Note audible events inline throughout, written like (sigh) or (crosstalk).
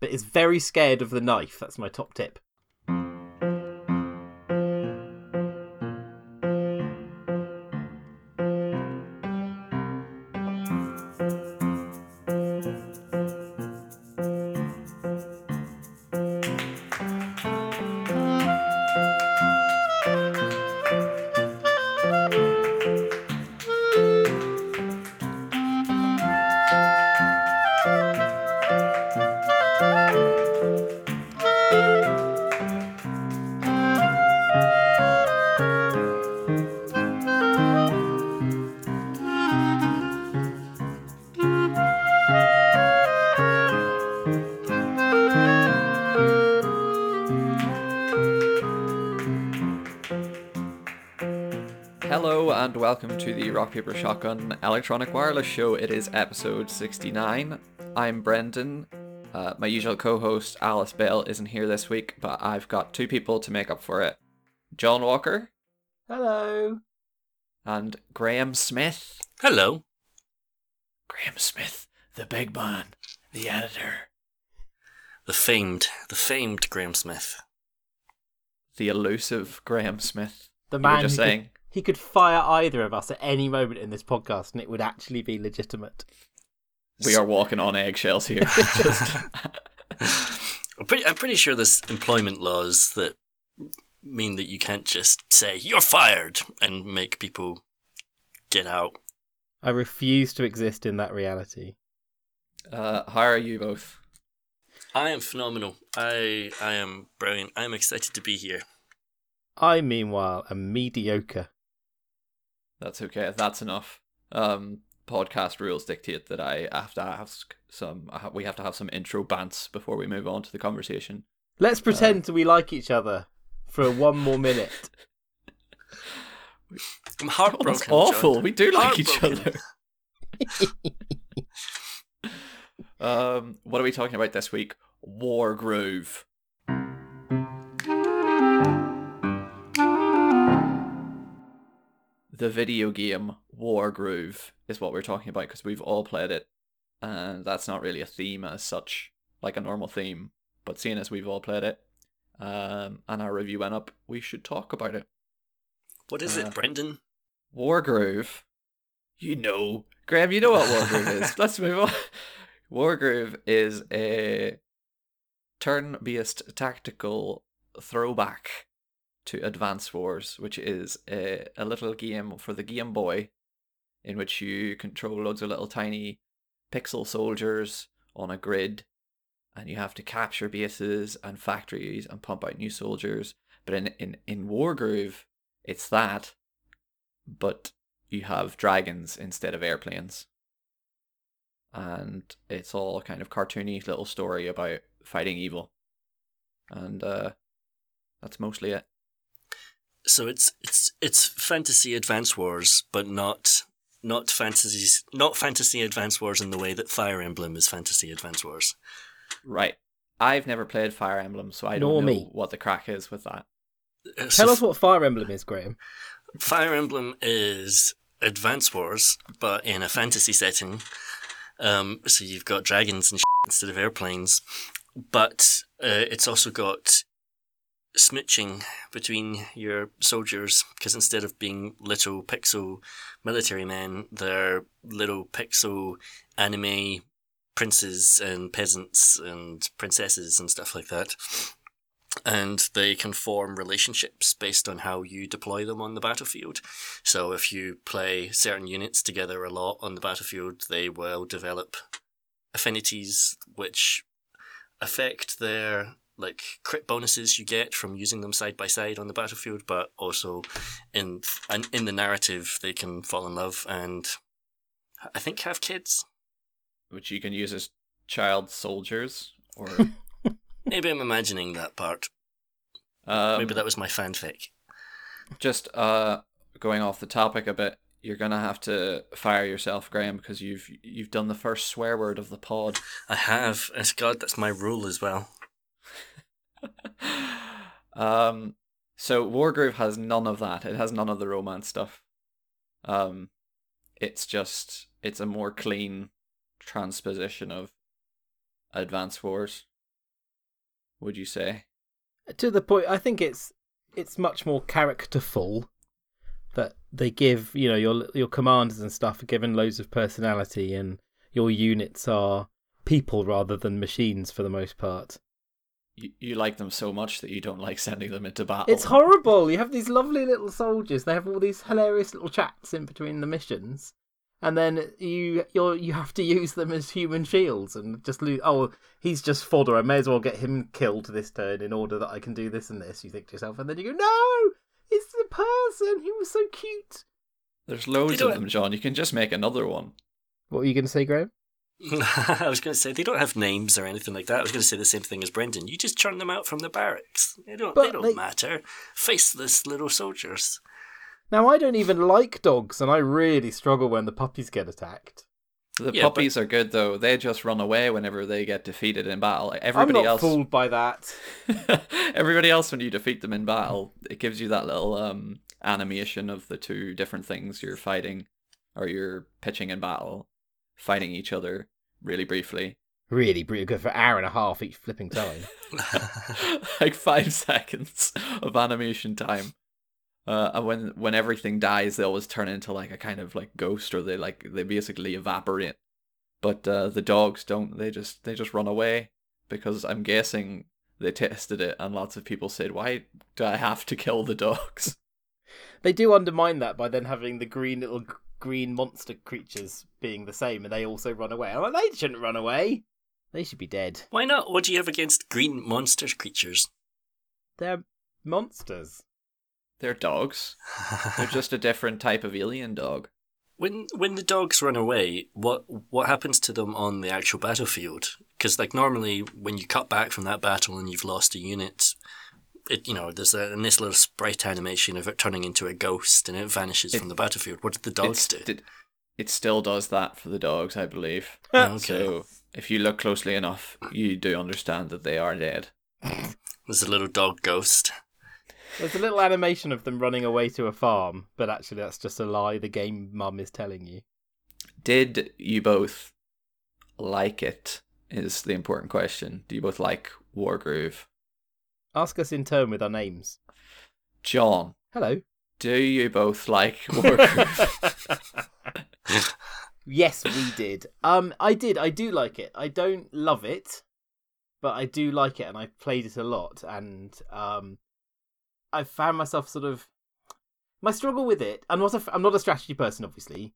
but is very scared of the knife. That's my top tip. Welcome to the Rock Paper Shotgun Electronic Wireless Show. It is episode 69. I'm Brendan. Uh, my usual co host Alice Bell isn't here this week, but I've got two people to make up for it John Walker Hello. and Graham Smith. Hello. Graham Smith, the big man, the editor, The famed, the famed Graham Smith. the elusive Graham Smith. The man. You man were just who could- saying. He could fire either of us at any moment in this podcast, and it would actually be legitimate. We are walking on eggshells here. (laughs) I'm pretty, I'm pretty sure there's employment laws that mean that you can't just say you're fired and make people get out. I refuse to exist in that reality. uh, how are you both? I am phenomenal. I I am brilliant. I am excited to be here. I, meanwhile, am mediocre. That's okay. That's enough. Um, podcast rules dictate that I have to ask some. Ha- We have to have some intro bants before we move on to the conversation. Let's pretend we like each other for one more minute. (laughs) I'm heartbroken. That's awful. John. We do like each other. (laughs) um, what are we talking about this week? Wargroove. The video game Wargroove is what we're talking about because we've all played it, and that's not really a theme as such, like a normal theme. But seeing as we've all played it, um, and our review went up, we should talk about it. What is Uh, it, Brendan? Wargroove. You know, Graham, you know what Wargroove is. (laughs) Let's move on. Wargroove is a turn-based tactical throwback to Advance Wars, which is a, a little game for the Game Boy in which you control loads of little tiny pixel soldiers on a grid and you have to capture bases and factories and pump out new soldiers. But in in, in Wargroove, it's that, but you have dragons instead of airplanes. And it's all kind of cartoony little story about fighting evil. And uh that's mostly it. So it's it's it's fantasy Advance Wars, but not not fantasies not fantasy Advance Wars in the way that Fire Emblem is fantasy Advance Wars. Right. I've never played Fire Emblem, so I don't Nor know me. what the crack is with that. Uh, so Tell us what Fire Emblem is, Graham. Fire Emblem is Advance Wars, but in a fantasy setting. Um, so you've got dragons and shit instead of airplanes, but uh, it's also got smooching between your soldiers because instead of being little pixel military men, they're little pixel anime princes and peasants and princesses and stuff like that and they can form relationships based on how you deploy them on the battlefield. So if you play certain units together a lot on the battlefield, they will develop affinities which affect their like crit bonuses you get from using them side by side on the battlefield, but also in and in the narrative they can fall in love and I think have kids. Which you can use as child soldiers or (laughs) Maybe I'm imagining that part. um, Maybe that was my fanfic. just uh going off the topic a bit you're gonna have to fire yourself graham because you've you've done the first swear word of the pod I have. As God, that's my rule as well. (laughs) um so wargroove has none of that. It has none of the romance stuff. Um it's just it's a more clean transposition of advance wars Would you say? to the point i think it's it's much more characterful that they give you know your your commanders and stuff are given loads of personality and your units are people rather than machines for the most part You, you like them so much that you don't like sending them into battle. it's horrible you have these lovely little soldiers they have all these hilarious little chats in between the missions and then you you you have to use them as human shields and just lose. Oh, he's just fodder. I may as well get him killed this turn in order that I can do this and this. You think to yourself, and then you go, "No, it's the person. He was so cute." There's loads of them, John. You can just make another one. What were you going to say, Graham? (laughs) I was going to say they don't have names or anything like that. I was going to say the same thing as Brendan. You just churn them out from the barracks. They don't. But they don't they- matter. Faceless little soldiers. Now I don't even like dogs, and I really struggle when the puppies get attacked. The Yeah, puppies are good though. They just run away whenever they get defeated in battle. I'm Everybody not else, fooled by that. (laughs) everybody else, when you defeat them in battle, it gives you that little um animation of the two different things you're fighting, or you're pitching in battle, fighting each other really briefly, Really, really good for an hour and a half each flipping time. (laughs) (laughs) like five (laughs) seconds of animation time. Uh, and when when everything dies, they always turn into like a kind of like ghost, or they like they basically evaporate. But uh, the dogs don't. They just they just run away because I'm guessing they tested it, and lots of people said, "Why do I have to kill the dogs?" They do undermine that by then having the green little g- green monster creatures being the same, and they also run away. I'm like, they shouldn't run away. They should be dead. Why not? What do you have against green monster creatures? They're monsters. They're dogs. (laughs) They're just a different type of alien dog. When when the dogs run away, what what happens to them on the actual battlefield? Because like normally, when you cut back from that battle and you've lost a unit, it you know there's a, a nice little sprite animation of it turning into a ghost and it vanishes It- from the battlefield. What did the dogs do? It, it still does that for the dogs, I believe. (laughs) okay, So if you look closely enough, you do understand that they are dead. there's a little dog ghost. There's a little animation of them running away to a farm, but actually that's just a lie the game mum is telling you. Did you both like it? Is the important question. Do you both like Wargroove? Ask us in turn with our names. John, Hello. do you both like (laughs) Wargroove? Yes, we did. Um, I did. I do like it. I don't love it, but I do like it, and I've played it a lot. And um, I found myself sort of my struggle with it. I'm not a I'm not a strategy person, obviously.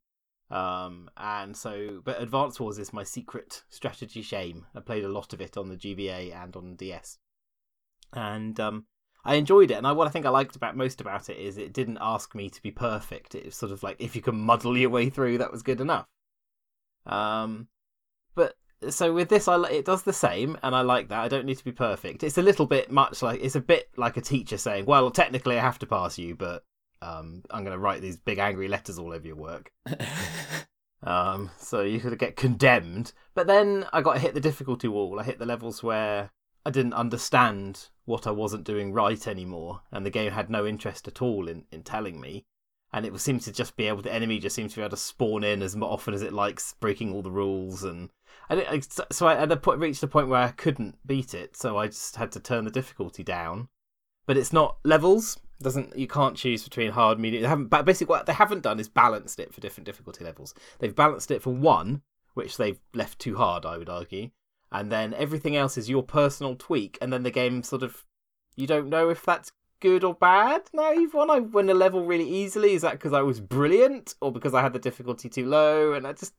Um, and so, but Advance Wars is my secret strategy shame. I played a lot of it on the GBA and on DS, and um, I enjoyed it. And I, what I think I liked about most about it is it didn't ask me to be perfect. It was sort of like if you can muddle your way through, that was good enough. Um, but so with this, I it does the same, and I like that. I don't need to be perfect. It's a little bit much like it's a bit like a teacher saying, "Well, technically, I have to pass you, but um, I'm going to write these big angry letters all over your work." (laughs) Um, so you could get condemned. But then I got to hit the difficulty wall. I hit the levels where I didn't understand what I wasn't doing right anymore, and the game had no interest at all in, in telling me. And it seemed to just be able, the enemy just seems to be able to spawn in as often as it likes, breaking all the rules. And I- so I at a point, reached a point where I couldn't beat it, so I just had to turn the difficulty down. But it's not levels. Doesn't you can't choose between hard, medium. They haven't. Basically, what they haven't done is balanced it for different difficulty levels. They've balanced it for one, which they've left too hard, I would argue, and then everything else is your personal tweak. And then the game sort of you don't know if that's good or bad. Now you've won. I win a level really easily. Is that because I was brilliant, or because I had the difficulty too low? And I just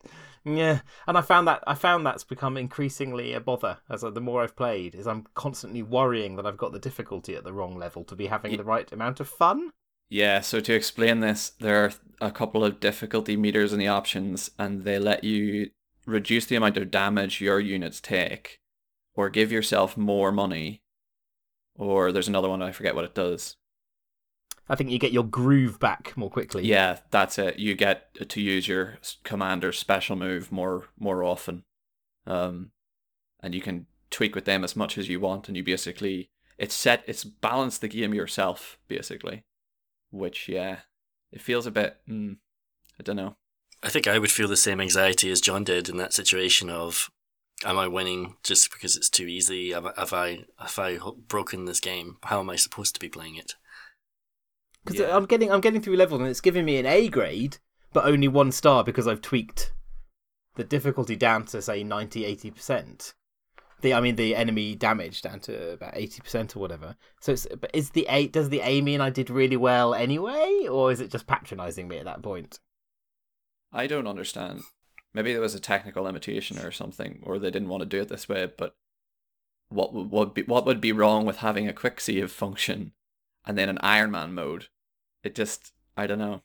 yeah. And I found that I found that's become increasingly a bother as I, the more I've played. Is I'm constantly worrying that I've got the difficulty at the wrong level to be having Ye- the right amount of fun. yeah, so to explain this, there are a couple of difficulty meters in the options, and they let you reduce the amount of damage your units take, or give yourself more money, or there's another one, I forget what it does. I think you get your groove back more quickly. Yeah, that's it. You get to use your commander's special move more more often, um, and you can tweak with them as much as you want. And you basically it's set it's balanced the game yourself basically, which yeah, it feels a bit. Mm, I don't know. I think I would feel the same anxiety as John did in that situation of am I winning just because it's too easy? Have, I- have I have I broken this game? How am I supposed to be playing it? Because Yeah. I'm getting I'm getting through level and it's giving me an A grade, but only one star because I've tweaked the difficulty down to say 90 80 percent. The I mean the enemy damage down to about eighty percent or whatever. So it's, but is the A does the A mean I did really well anyway, or is it just patronising me at that point? I don't understand. Maybe there was a technical limitation or something, or they didn't want to do it this way. But what would what be what would be wrong with having a quick save function and then an Iron Man mode? It just I don't know.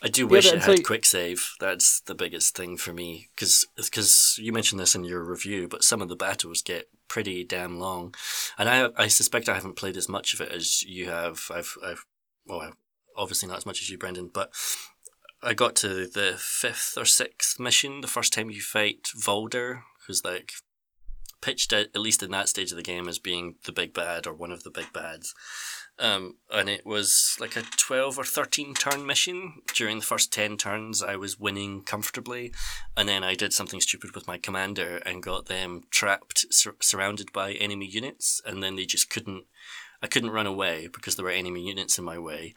I do wish but it so- had quick save. That's the biggest thing for me because you mentioned this in your review, but some of the battles get pretty damn long, and I I suspect I haven't played as much of it as you have. I've I've well obviously not as much as you, Brendan, but I got to the fifth or sixth mission the first time you fight Valder, who's like pitched at, at least in that stage of the game as being the big bad or one of the big bads. Um, and it was like a 12 or 13 turn mission. During the first 10 turns, I was winning comfortably. And then I did something stupid with my commander and got them trapped, sur- surrounded by enemy units. And then they just couldn't, I couldn't run away because there were enemy units in my way.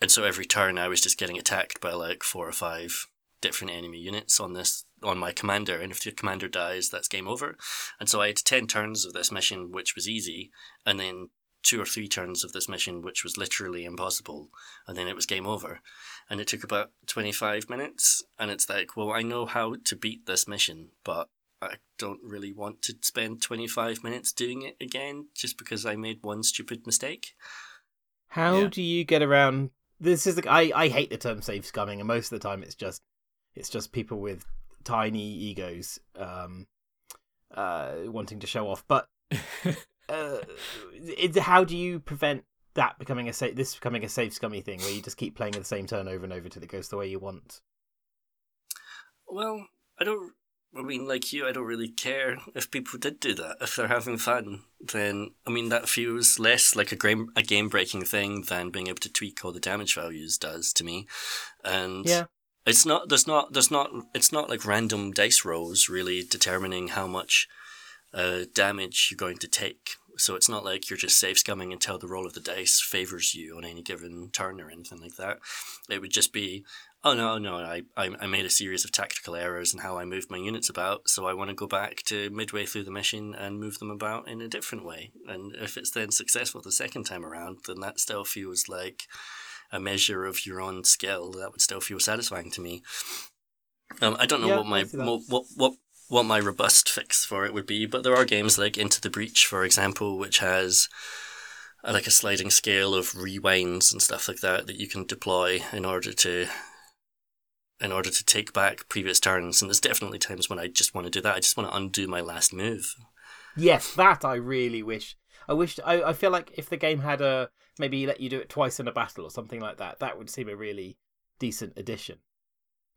And so every turn I was just getting attacked by like four or five different enemy units on this, on my commander. And if the commander dies, that's game over. And so I had 10 turns of this mission, which was easy. And then two or three turns of this mission, which was literally impossible, and then it was game over. And it took about 25 minutes, and it's like, well, I know how to beat this mission, but I don't really want to spend 25 minutes doing it again just because I made one stupid mistake. How Yeah. do you get around? This is the, I I hate the term save scumming, and most of the time it's just it's just people with tiny egos um uh wanting to show off. But (laughs) uh, it, how do you prevent that becoming a sa- this becoming a save scummy thing where you just keep playing the same turn over and over till it goes the way you want? Well, I don't. I mean, like you, I don't really care if people did do that. If they're having fun, then I mean that feels less like a game a game breaking thing than being able to tweak all the damage values does to me. And Yeah. it's not there's not there's not it's not like random dice rolls really determining how much uh, damage you're going to take. So it's not like you're just save scumming until the roll of the dice favors you on any given turn or anything like that. It would just be, oh no, no, I, I, made a series of tactical errors in how I moved my units about, so I want to go back to midway through the mission and move them about in a different way. And if it's then successful the second time around, then that still feels like a measure of your own skill. That would still feel satisfying to me. Um, I don't know Yeah, what my I see that. what, what what what my robust fix for it would be, but there are games like Into the Breach, for example, which has uh, like a sliding scale of rewinds and stuff like that that you can deploy in order to in order to take back previous turns. And there's definitely times when I just want to do that. I just want to undo my last move. Yes, that I really wish. I wish. I, I feel like if the game had a maybe let you do it twice in a battle or something like that, that would seem a really decent addition.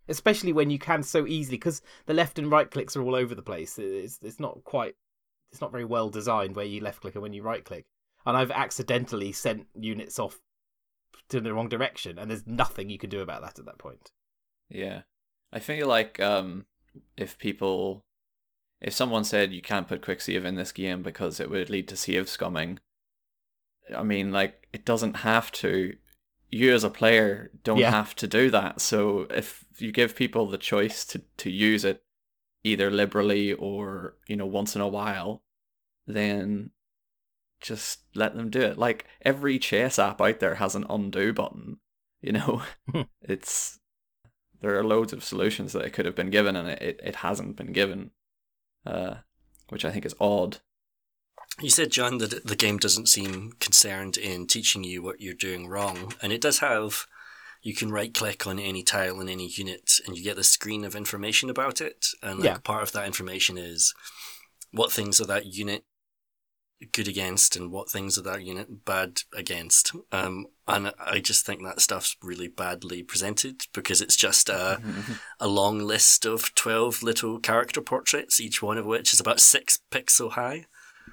Especially when you can so easily, because the left and right clicks are all over the place. It's it's not quite. It's not very well designed where you left click and when you right click. And I've accidentally sent units off to the wrong direction, and there's nothing you can do about that at that point. Yeah. I feel like um if people if someone said you can't put quick save in this game because it would lead to save scumming, I mean like it doesn't have to. You as a player don't Yeah. have to do that. So if you give people the choice to, to use it either liberally or, you know, once in a while, then just let them do it. Like every chess app out there has an undo button. You know? (laughs) it's there are loads of solutions that it could have been given and it, it, it hasn't been given. Uh which I think is odd. You said, John, that the game doesn't seem concerned in teaching you what you're doing wrong, and it does have. You can right click on any tile in any unit, and you get the screen of information about it. And like Yeah. part of that information is what things are that unit good against, and what things are that unit bad against. Um, and I just think that stuff's really badly presented because it's just a (laughs) a long list of twelve little character portraits, each one of which is about six pixel high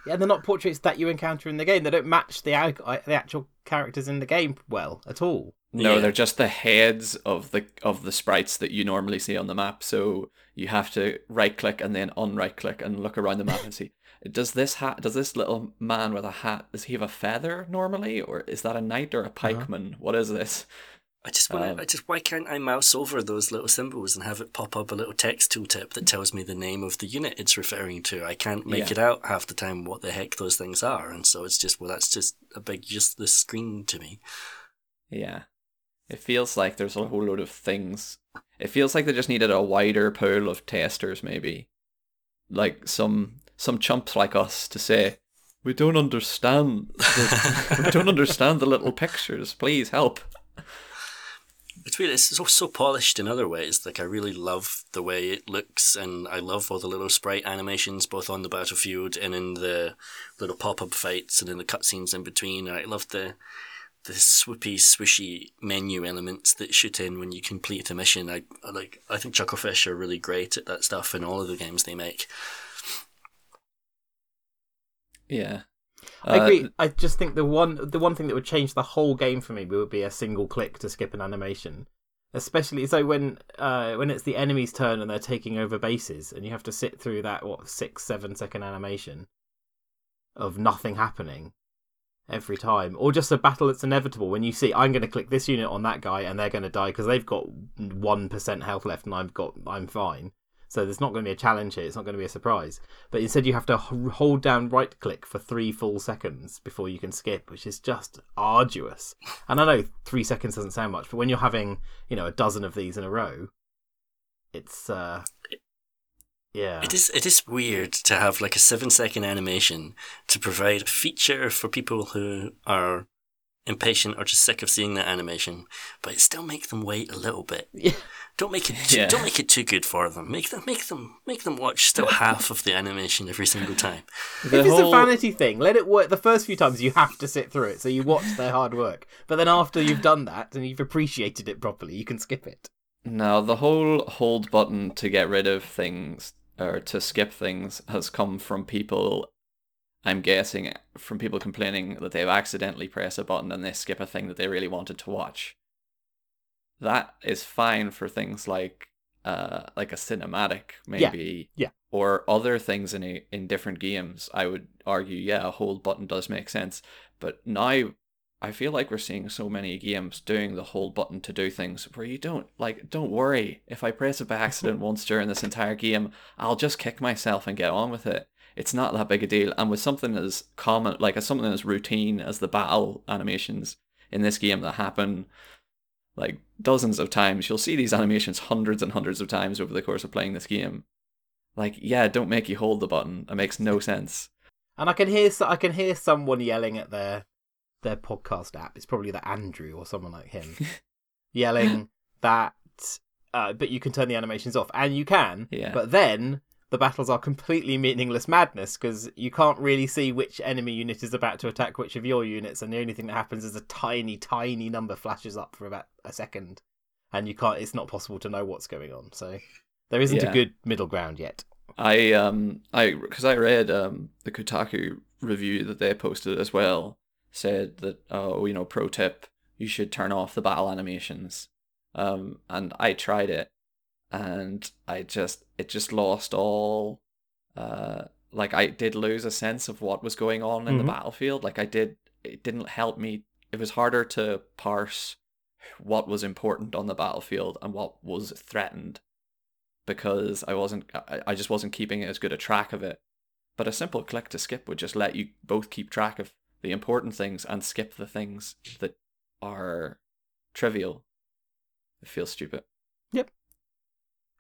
Yeah, they're not portraits that you encounter in the game. They don't match the uh, the actual characters in the game well at all. No, Yeah. they're just the heads of the of the sprites that you normally see on the map. So you have to right click and then unright click and look around the map and see. Does this hat? Does this little man with a hat? Does he have a feather normally, or is that a knight or a pikeman? What is this? I just want Um. I just why can't I mouse over those little symbols and have it pop up a little text tooltip that tells me the name of the unit it's referring to? I can't make Yeah. it out half the time what the heck those things are, and so it's just well, that's just a big just useless screen to me. Yeah, it feels like there's a whole load of things. It feels like they just needed a wider pool of testers, maybe, like some some chumps like us to say. We don't understand. The, (laughs) we don't understand the little pictures. Please help. It's weird. It's so, so polished in other ways. Like I really love the way it looks, and I love all the little sprite animations, both on the battlefield and in the little pop-up fights and in the cutscenes in between. I love the the swoopy, swishy menu elements that shoot in when you complete a mission. I, I like. I think Chucklefish are really great at that stuff in all of the games they make. Yeah. I Uh, agree. I just think the one the one thing that would change the whole game for me would be a single click to skip an animation. Especially so when uh, when it's the enemy's turn and they're taking over bases and you have to sit through that what six seven second animation of nothing happening every time, or just a battle that's inevitable when you see I'm going to click this unit on that guy and they're going to die because they've got one percent health left and I've got I'm fine. So there's not going to be a challenge here. It's not going to be a surprise. But instead, you have to hold down right click for three full seconds before you can skip, which is just arduous. And I know three seconds doesn't sound much, but when you're having you know a dozen of these in a row, it's uh, yeah, It is it is weird to have like a seven second animation to provide a feature for people who are impatient or just sick of seeing that animation, but it still make them wait a little bit. (laughs) yeah. Don't make it too, Yeah. don't make it too good for them. Make them make them make them watch still (laughs) half of the animation every single time. the if it's a vanity thing, let it work. The first few times you have to sit through it, so you watch their hard work. But then after you've done that and you've appreciated it properly, you can skip it. Now the whole hold button to get rid of things or to skip things has come from people. I'm guessing from people complaining that they've accidentally pressed a button and they skip a thing that they really wanted to watch. That is fine for things like uh like a cinematic maybe yeah. or other things in a, in different games. I would argue yeah, a hold button does make sense, but now I feel like we're seeing so many games doing the hold button to do things where you don't like don't worry if I press it by (laughs) accident once during this entire game, I'll just kick myself and get on with it. It's not that big a deal. And with something as common like as something as routine as the battle animations in this game that happen like dozens of times, you'll see these animations hundreds and hundreds of times over the course of playing this game. Like, yeah, don't make you hold the button. It makes no sense. And I can hear I can hear someone yelling at their their podcast app. It's probably the Andrew or someone like him (laughs) yelling that. Uh, but you can turn the animations off, and you can. Yeah. But then the battles are completely meaningless madness because you can't really see which enemy unit is about to attack which of your units, and the only thing that happens is a tiny, tiny number flashes up for about a second, and you can't. It's not possible to know what's going on. So there isn't Yeah. a good middle ground yet. I um I because I read um the Kotaku review that they posted as well said that oh you know pro tip you should turn off the battle animations um and I tried it and I just it just lost all uh like I did lose a sense of what was going on in Mhm. the battlefield like I did it didn't help me it was harder to parse what was important on the battlefield and what was threatened because I wasn't I, just wasn't keeping as good a track of it. But a simple click to skip would just let you both keep track of the important things and skip the things that are trivial. It feels stupid.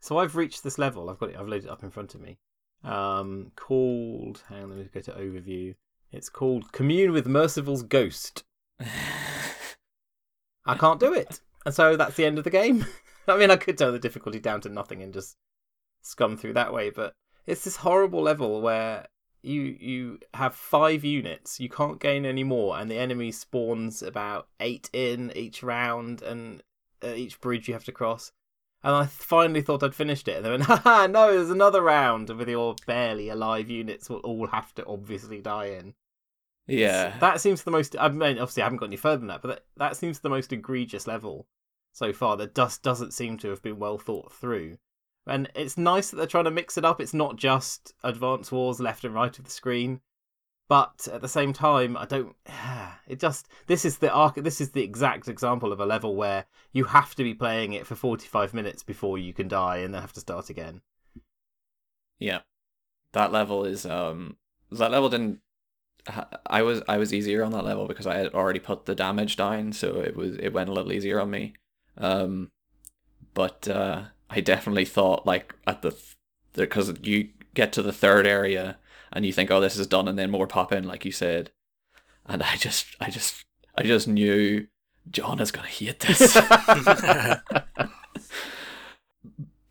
So I've reached this level. I've got it. I've loaded it up in front of me. Um, called. Hang on, let me go to overview. It's called Commune with Merciful's Ghost. I can't do it, and so that's the end of the game. (laughs) I mean, I could turn the difficulty down to nothing and just scum through that way, but it's this horrible level where you you have five units, you can't gain any more, and the enemy spawns about eight in each round, and each bridge you have to cross. And I finally thought I'd finished it, and then went, (laughs) haha, no, there's another round with your barely alive units will all have to obviously die in. Yeah. That seems the most. I mean, obviously, I haven't got any further than that, but that, that seems the most egregious level so far that just doesn't seem to have been well thought through. And it's nice that they're trying to mix it up. It's not just Advance Wars left and right of the screen, but at the same time, I don't. (sighs) It just this is the arc. This is the exact example of a level where you have to be playing it for forty five minutes before you can die, and then have to start again. Yeah. That level is um that level didn't I was I was easier on that level because I had already put the damage down, so it was it went a little easier on me. Um but uh I definitely thought like at the because you get to the third area and you think oh this is done and then more pop in like you said. And I just I just I just knew John is going to hate this. (laughs)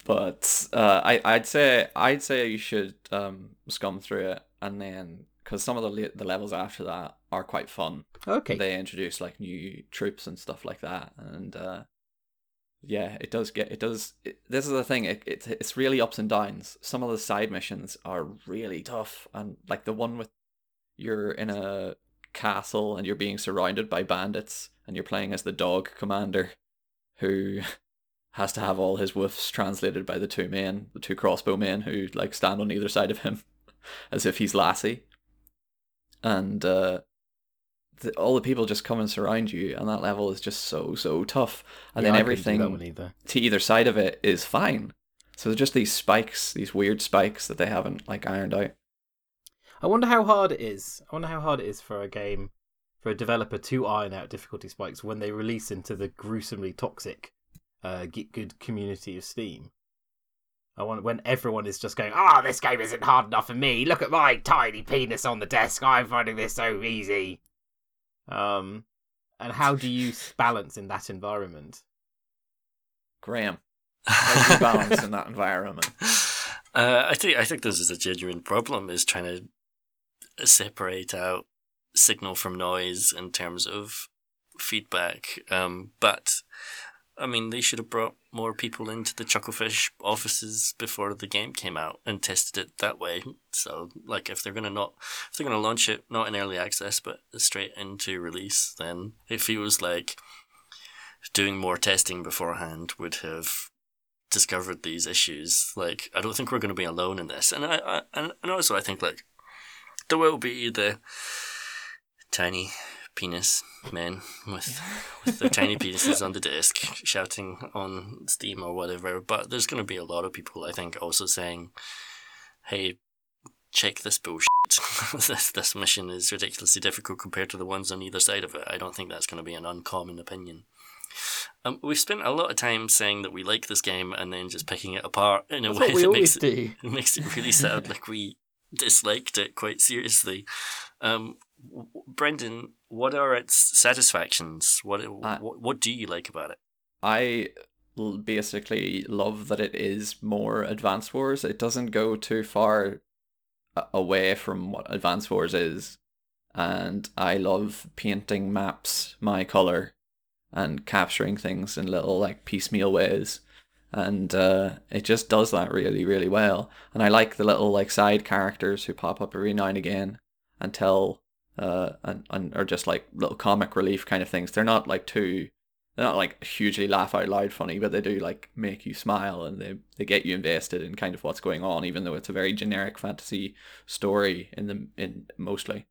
but uh, I I'd say I'd say you should um, scum through it and then because some of the le- the levels after that are quite fun. Okay. They introduce like new troops and stuff like that, and uh, yeah, it does get it does. It, this is the thing. It, it it's really ups and downs. Some of the side missions are really tough, and like the one with you're in a castle and you're being surrounded by bandits, and you're playing as the dog commander, who (laughs) has to have all his woofs translated by the two men, the two crossbow men who like stand on either side of him, (laughs) as if he's Lassie, and uh, the, all the people just come and surround you, and that level is just so so tough. And Yeah, then I couldn't do that everything either. to either side of it is fine. So there's just these spikes, these weird spikes that they haven't like ironed out. I wonder how hard it is. I wonder how hard it is for a game, for a developer to iron out difficulty spikes when they release into the gruesomely toxic, uh, Get Good community of Steam. I want when everyone is just going, "Ah, this game isn't hard enough for me. Look at my tiny penis on the desk. I'm finding this so easy." Um, and how do you balance in that environment? Graham, how do you (laughs) balance in that environment? Uh, I think I think this is a genuine problem. Is trying to separate out signal from noise in terms of feedback. Um, but I mean, they should have brought more people into the Chucklefish offices before the game came out and tested it that way. So, like, if they're gonna not, if they're gonna launch it not in early access but straight into release, then it feels like doing more testing beforehand would have discovered these issues. Like, I don't think we're to be alone in this, and I, I and also I think like there will be the tiny penis men with with their tiny (laughs) penises on the disc shouting on Steam or whatever. But there's going to be a lot of people, I think, also saying, "Hey." Check this bullshit. (laughs) this this mission is ridiculously difficult compared to the ones on either side of it. I don't think that's going to be an uncommon opinion. Um, we've spent a lot of time saying that we like this game and then just picking it apart in a That's way that makes it, (laughs) makes it really sound like we disliked it quite seriously. Um, Brendan, what are its satisfactions? What, Uh, what what do you like about it? I basically love that it is more Advance Wars. It doesn't go too far away from what Advance Wars is. And I love painting maps my color and capturing things in little like piecemeal ways. And uh, it just does that really, really well. And I like the little like side characters who pop up every now and again and tell uh and, and are just like little comic relief kind of things. They're not like too they're not like hugely laugh out loud funny, but they do like make you smile and they, they get you invested in kind of what's going on, even though it's a very generic fantasy story in the in mostly.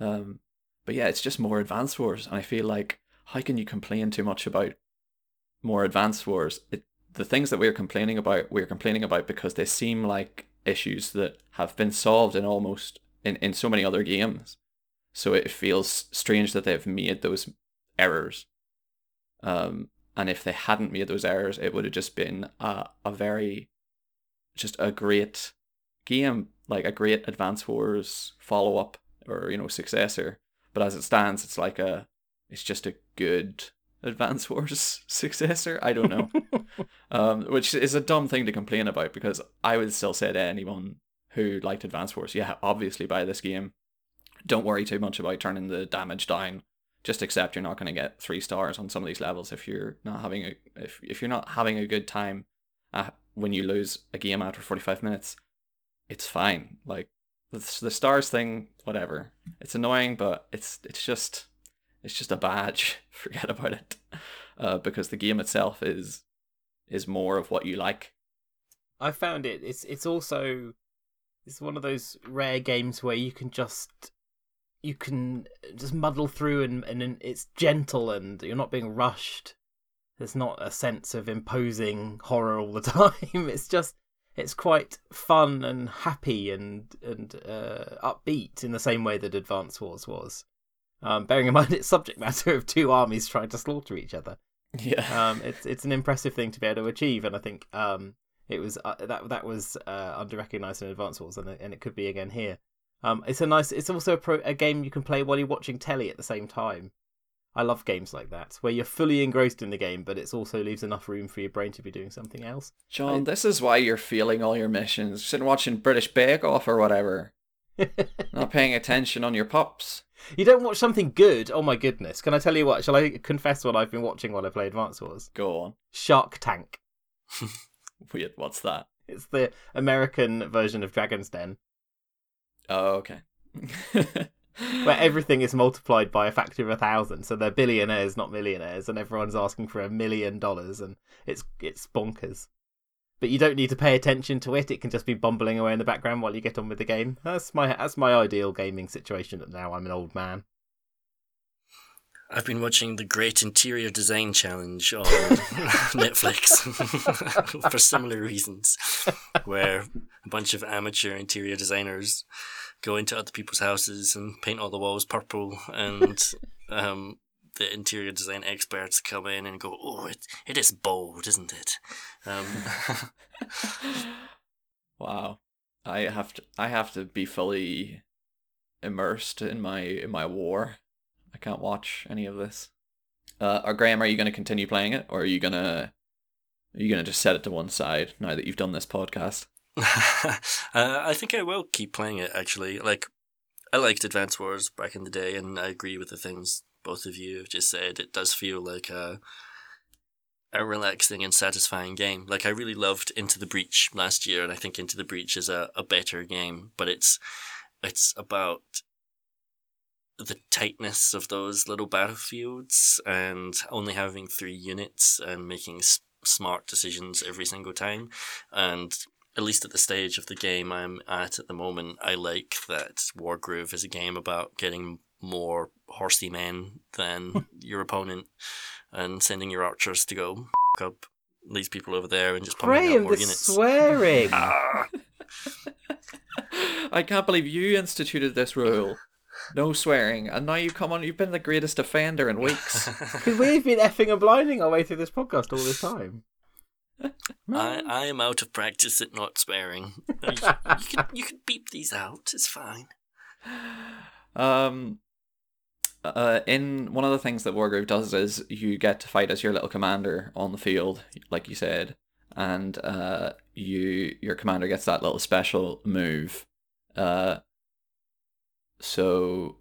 Um, but yeah, it's just more Advance Wars, and I feel like how can you complain too much about more Advance Wars? It, the things that we're complaining about, we're complaining about because they seem like issues that have been solved in almost in, in so many other games. So it feels strange that they've made those errors. Um, and if they hadn't made those errors, it would have just been a, a very, just a great game, like a great Advance Wars follow up or you know successor. But as it stands, it's like a, it's just a good Advance (laughs) Wars successor. I don't know, (laughs) um, which is a dumb thing to complain about because I would still say to anyone who liked Advance Wars, yeah, obviously buy this game. Don't worry too much about turning the damage down just accept you're not going to get three stars on some of these levels if you're not having a if if you're not having a good time uh, when you lose a game after 45 minutes. It's fine. Like the, the stars thing, whatever. It's annoying, but it's it's just it's just a badge. (laughs) Forget about it, uh, because the game itself is is more of what you like. I found it. It's it's also it's one of those rare games where you can just you can just muddle through and and it's gentle and you're not being rushed. There's not a sense of imposing horror all the (laughs) time. It's just it's quite fun and happy and and uh, upbeat in the same way that Advance Wars was. Um, bearing in (laughs) mind its subject matter of two armies trying to slaughter each other. (laughs) Yeah. Um, it's it's an impressive thing to be able to achieve, and I think um, it was uh, that that was uh, under recognized in Advance Wars, and it, and it could be again here. Um, it's a nice. It's also a, pro, a game you can play while you're watching telly at the same time. I love games like that where you're fully engrossed in the game, but it also leaves enough room for your brain to be doing something else. John, this is why you're failing all your missions. Sitting watching British Bake Off or whatever. (laughs) Not paying attention on your pups. You don't watch something good? Oh my goodness! Can I tell you what? Shall I confess what I've been watching while I play Advance Wars? Go on. Shark Tank. (laughs) (laughs) Weird. What's that? It's the American version of Dragon's Den. Oh, okay. (laughs) where everything is multiplied by a factor of a thousand. So they're billionaires, not millionaires, and everyone's asking for a million dollars, and it's it's bonkers. But you don't need to pay attention to it; it can just be bumbling away in the background while you get on with the game. That's my that's my ideal gaming situation. Now I'm an old man. I've been watching the Great Interior Design Challenge on (laughs) Netflix (laughs) for similar reasons, where a bunch of amateur interior designers go into other people's houses and paint all the walls purple, and um, the interior design experts come in and go, "Oh, it it is bold, isn't it?" Um, (laughs) wow, I have to I have to be fully immersed in my in my war. I can't watch any of this. Uh, or Graham, are you going to continue playing it, or are you gonna are you gonna just set it to one side now that you've done this podcast? (laughs) uh, I think I will keep playing it. Actually, like I liked Advance Wars back in the day, and I agree with the things both of you have just said. It does feel like a a relaxing and satisfying game. Like I really loved Into the Breach last year, and I think Into the Breach is a, a better game, but it's it's about the tightness of those little battlefields and only having three units and making s- smart decisions every single time. And at least at the stage of the game I'm at at the moment, I like that Wargroove is a game about getting more horsey men than your opponent and sending your archers to go f- up these people over there and just pumping out Graham, more the units. swearing. Ah. (laughs) I can't believe you instituted this rule. No swearing, and now you've come on. You've been the greatest offender in weeks. (laughs) Because we've been effing and blinding our way through this podcast all this time. (laughs) I, I am out of practice at not swearing. (laughs) You, you could you could beep these out. It's fine. Um, uh, in one of the things that Wargroove does is you get to fight as your little commander on the field, like you said, and uh, you your commander gets that little special move. Uh, so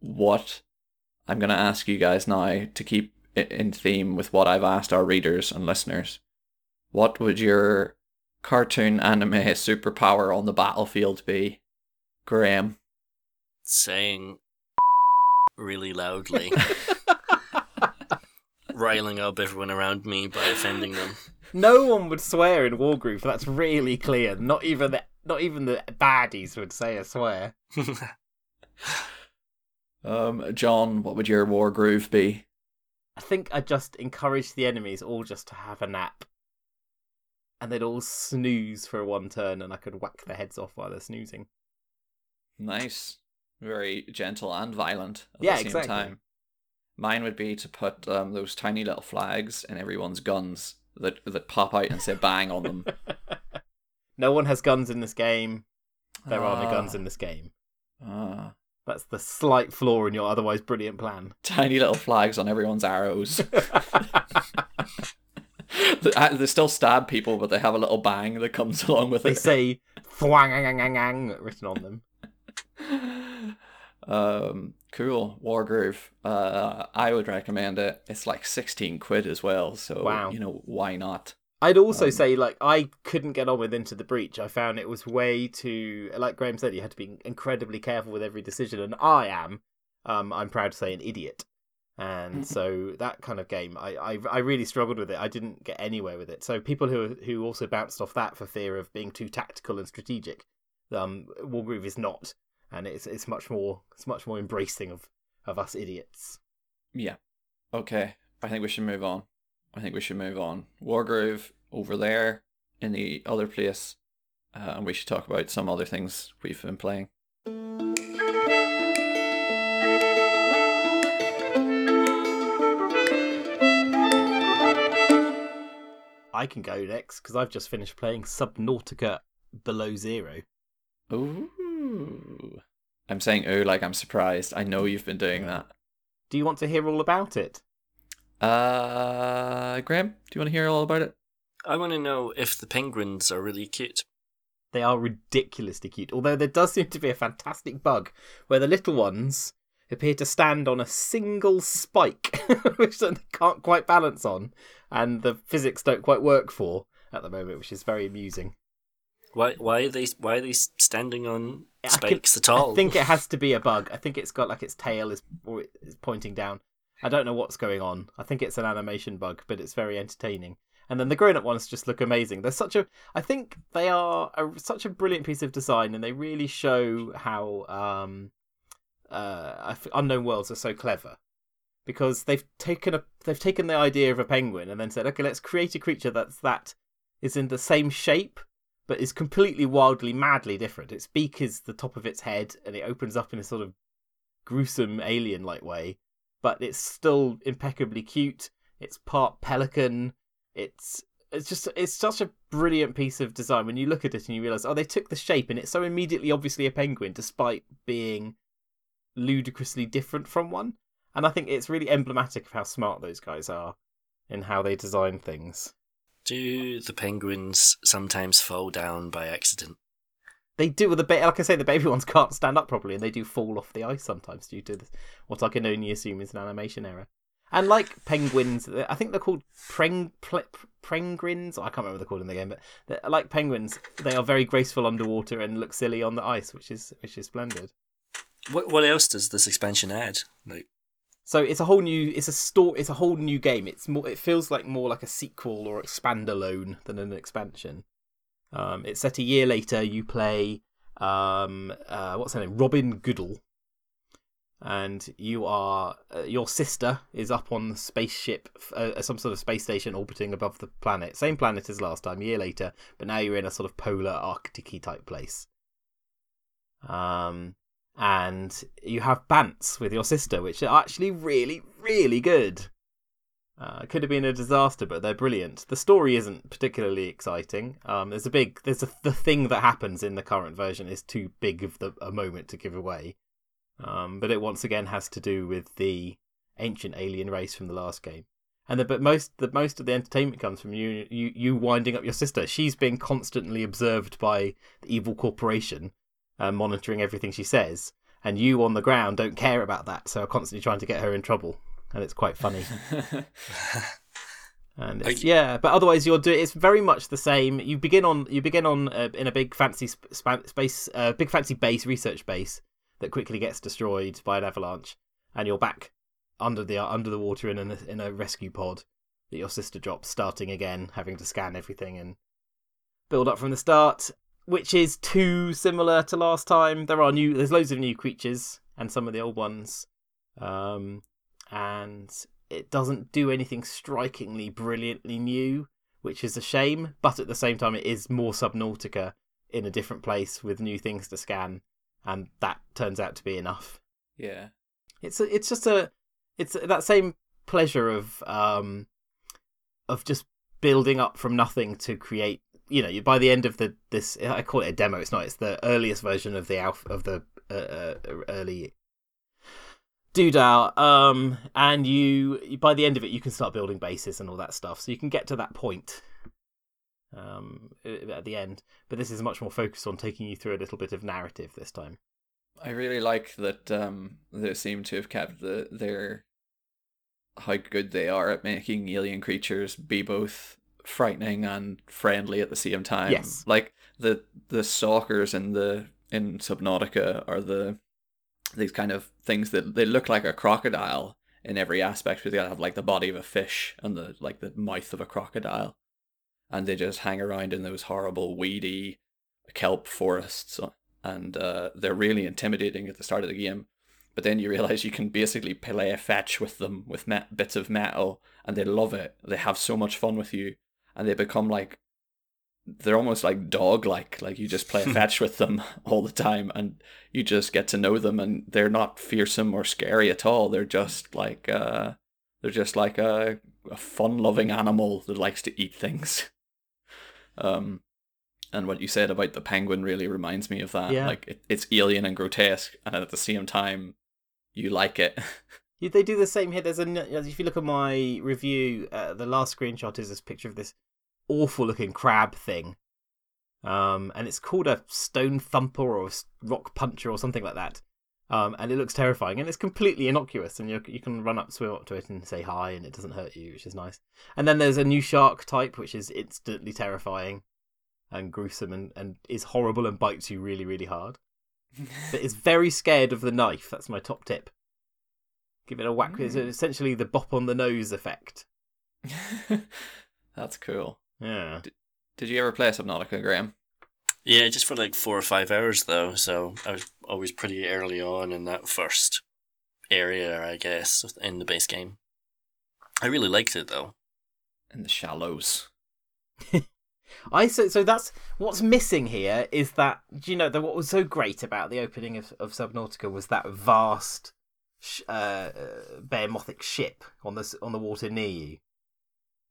what I'm gonna ask you guys now to keep i- in theme with what I've asked our readers and listeners. What would your cartoon anime superpower on the battlefield be, Graham? Saying (laughs) really loudly, (laughs) riling up everyone around me by offending them. No one would swear in Wargroove. That's really clear. Not even the not even the baddies would say a swear. (laughs) Um, John, what would your war groove be? I think I just encourage the enemies all just to have a nap. And they'd all snooze for one turn and I could whack their heads off while they're snoozing. Nice, very gentle and violent at Yeah, the same exactly. time. Mine would be to put um, those tiny little flags in everyone's guns that that pop out and say "bang" on them. (laughs) no one has guns in this game. There are no Ah, guns in this game. ah. That's the slight flaw in your otherwise brilliant plan. (laughs) tiny little flags on everyone's arrows. (laughs) They- uh, still stab people, but they have a little bang that comes (laughs) along with they it. say "thwangangangang" written on them. Um, cool. Wargroove. Uh, I would recommend it. It's like 16 quid as well. So, Wow. you know, why not? I'd also Um, say like I couldn't get on with Into the Breach. I found it was way too like Graham said, you had to be incredibly careful with every decision, and I am, um, I'm proud to say, an idiot. And (laughs) so that kind of game, I, I I really struggled with it. I didn't get anywhere with it. So people who who also bounced off that for fear of being too tactical and strategic, um, Wargroove is not, and it's it's much more it's much more embracing of of us idiots. Yeah. Okay. I think we should move on. I think we should move on. Wargroove over there in the other place. Uh, and we should talk about some other things we've been playing. I can go next because I've just finished playing Subnautica Below Zero. Ooh. I'm saying ooh like I'm surprised. I know you've been doing that. Do you want to hear all about it? Uh, Graham, do you want to hear all about it? I want to know if the penguins are really cute. They are ridiculously cute. Although there does seem to be a fantastic bug where the little ones appear to stand on a single spike, (laughs) which they can't quite balance on, and the physics don't quite work for at the moment, which is very amusing. Why? Why are they? Why are they standing on I can- spikes at all? I think it has (laughs) to be a bug. I think it's got like its tail is or it is pointing down. I don't know what's going on. I think it's an animation bug, but it's very entertaining. And then the grown-up ones just look amazing. They're such a. I think they are a, such a brilliant piece of design, and they really show how um, uh, unknown worlds are so clever because they've taken a they've taken the idea of a penguin and then said, okay, let's create a creature that's that is in the same shape but is completely wildly madly different. Its beak is the top of its head and it opens up in a sort of gruesome alien like way, but it's still impeccably cute. It's part pelican. It's it's just it's such a brilliant piece of design when you look at it and you realize oh they took the shape and it's so immediately obviously a penguin despite being ludicrously different from one. And I think it's really emblematic of how smart those guys are in how they design things. Do the penguins sometimes fall down by accident? They do with the ba- like I say, the baby ones can't stand up properly, and they do fall off the ice sometimes due to this, what I can only assume is an animation error. And like penguins, I think they're called preng ple- penguins. I can't remember what they're called in the game, but like penguins, they are very graceful underwater and look silly on the ice, which is which is splendid. What What else does this expansion add? Like, So it's a whole new, it's a store, it's a whole new game. It's more, it feels like more like a sequel or expandalone than an expansion. Um, it's set a year later. You play, um, uh, what's her name, Robin Goodall, and you are uh, your sister is up on the spaceship, uh, some sort of space station orbiting above the planet. Same planet as last time, a year later, but now you're in a sort of polar Arctic type place. Um, and you have Bants with your sister, which are actually really, really good. Uh, it could have been a disaster, but they're brilliant. The story isn't particularly exciting. Um, there's a big, there's a, the thing that happens in the current version is too big of the, a moment to give away. Um, but it once again has to do with the ancient alien race from the last game. And the, but most the most of the entertainment comes from you, you you winding up your sister. She's being constantly observed by the evil corporation, uh, monitoring everything she says, and you on the ground don't care about that, so are constantly trying to get her in trouble, and it's quite funny. (laughs) And it's, yeah, but otherwise you're doing. It's very much the same. You begin on you begin on uh, in a big fancy sp- spa- space, uh, big fancy base research base that quickly gets destroyed by an avalanche, and you're back under the under the water in a in a rescue pod that your sister drops, starting again, having to scan everything and build up from the start, which is too similar to last time. There are new, there's loads of new creatures and some of the old ones, um, and it doesn't do anything strikingly brilliantly new, which is a shame. But at the same time, it is more Subnautica in a different place with new things to scan, and that turns out to be enough. yeah. It's a, it's just a it's that same pleasure of um of just building up from nothing to create. You know, by the end of the this, I call it a demo. It's not. It's the earliest version of the alpha of the uh, uh, early Doodle. Um, and you by the end of it, you can start building bases and all that stuff. So you can get to that point. Um, at the end, but this is much more focused on taking you through a little bit of narrative this time. I really like that um, they seem to have kept the their how good they are at making alien creatures be both frightening and friendly at the same time. Yes. Like the the stalkers in the in Subnautica are the these kind of things that they look like a crocodile in every aspect because they have like the body of a fish and the like the mouth of a crocodile. And they just hang around in those horrible weedy kelp forests and uh, they're really intimidating at the start of the game. But then you realize you can basically play a fetch with them with met- bits of metal, and they love it. They have so much fun with you, and they become like they're almost like dog like. Like you just play a fetch (laughs) with them (laughs) all the time, and you just get to know them, and they're not fearsome or scary at all. They're just like uh, they're just like a, a fun-loving animal that likes to eat things. (laughs) Um, and what you said about the penguin really reminds me of that. Yeah. Like it, it's alien and grotesque, and at the same time, you like it. They do the same here. There's a if you look at my review, uh, the last screenshot is this picture of this awful looking crab thing, um, and it's called a stone thumper or rock puncher or something like that. Um, and it looks terrifying, and it's completely innocuous, and you you can run up, swim up to it, and say hi, and it doesn't hurt you, which is nice. And then there's a new shark type, which is instantly terrifying and gruesome, and, and is horrible and bites you really, really hard. (laughs) But is very scared of the knife. That's my top tip. Give it a whack. It's Mm. essentially the bop on the nose effect. (laughs) That's cool. Yeah. Did you ever play Subnautica, Graham? Yeah, just for like four or five hours though. So I was always pretty early on in that first area, I guess, in the base game. I really liked it though. In the shallows. (laughs) I so so that's what's missing here is that do you know that what was so great about the opening of, of Subnautica was that vast sh- uh, uh, behemoths ship on the on the water near you.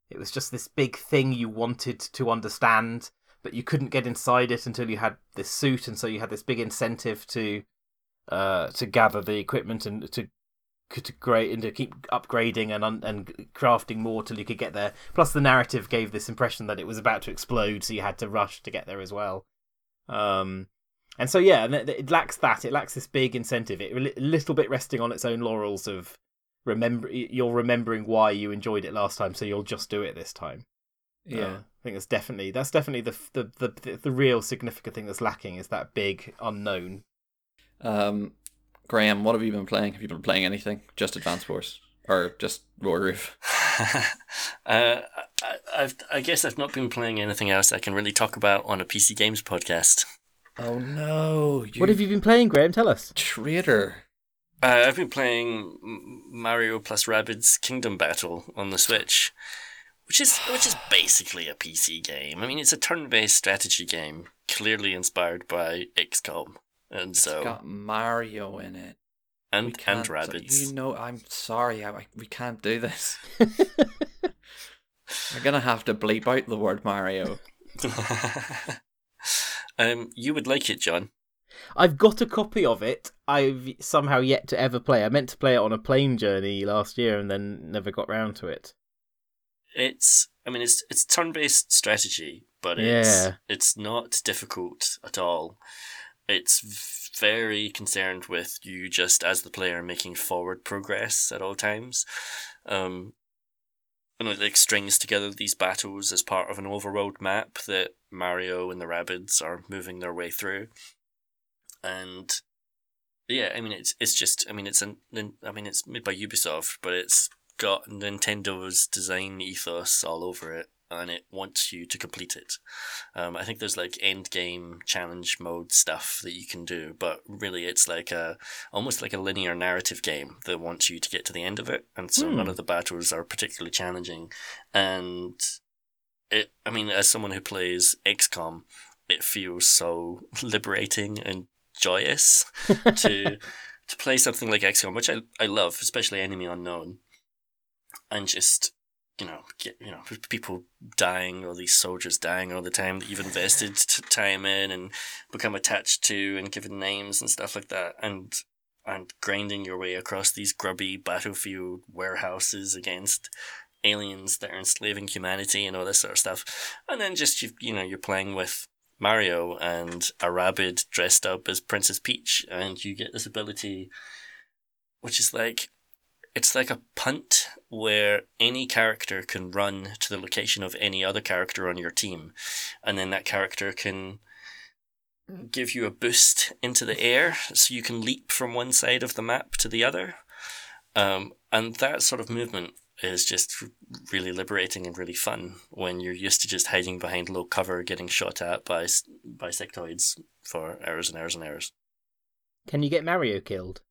It was just this big thing you wanted to understand, but you couldn't get inside it until you had this suit, and so you had this big incentive to uh, to gather the equipment and to to and to keep upgrading and un- and crafting more till you could get there. Plus, the narrative gave this impression that it was about to explode, so you had to rush to get there as well. Um, and so yeah, it, it lacks that. It lacks this big incentive. It a little bit resting on its own laurels of remember. You're remembering why you enjoyed it last time, so you'll just do it this time. Uh, I think that's definitely that's definitely the, the the the real significant thing that's lacking is that big unknown. Um, Graham, what have you been playing? Have you been playing anything? Just Advance Wars or just Wargroove? (laughs) uh, I, I've, I guess I've not been playing anything else I can really talk about on a PC Games podcast. Oh no! You What have you been playing, Graham? Tell us. traitor! Uh, I've been playing Mario plus Rabbids Kingdom Battle on the Switch, which is which is basically a PC game. I mean, it's a turn-based strategy game, clearly inspired by XCOM, and It's so got Mario in it. And and can't- Rabbids. You know, I'm sorry. I, I- we can't do this. (laughs) We're gonna have to bleep out the word Mario. (laughs) um, you would like it, John. I've got a copy of it. I've somehow yet to ever play. I meant to play it on a plane journey last year and then never got round to it. It's I mean it's it's turn based strategy, but it's Yeah. it's not difficult at all. It's very concerned with you just as the player making forward progress at all times. Um and it like strings together these battles as part of an overworld map that Mario and the Rabbids are moving their way through. And yeah, I mean it's it's just I mean it's an I mean it's made by Ubisoft, but it's got Nintendo's design ethos all over it, and it wants you to complete it. Um, I think there's like end game challenge mode stuff that you can do, but really it's like a almost like a linear narrative game that wants you to get to the end of it, and so Hmm. none of the battles are particularly challenging. And it, I mean, as someone who plays XCOM, it feels so (laughs) liberating and joyous (laughs) to to play something like XCOM, which I I love, especially Enemy Unknown, and just you know get you know people dying or these soldiers dying all the time that you've invested t- time in and become attached to and given names and stuff like that, and and grinding your way across these grubby battlefield warehouses against aliens that are enslaving humanity and all this sort of stuff, and then just you you know you're playing with Mario and a rabbit dressed up as Princess Peach, and you get this ability, which is like it's like a punt where any character can run to the location of any other character on your team, and then that character can give you a boost into the air so you can leap from one side of the map to the other. Um, and that sort of movement is just really liberating and really fun when you're used to just hiding behind low cover, getting shot at by by sectoids for hours and hours and hours. Can you get Mario killed?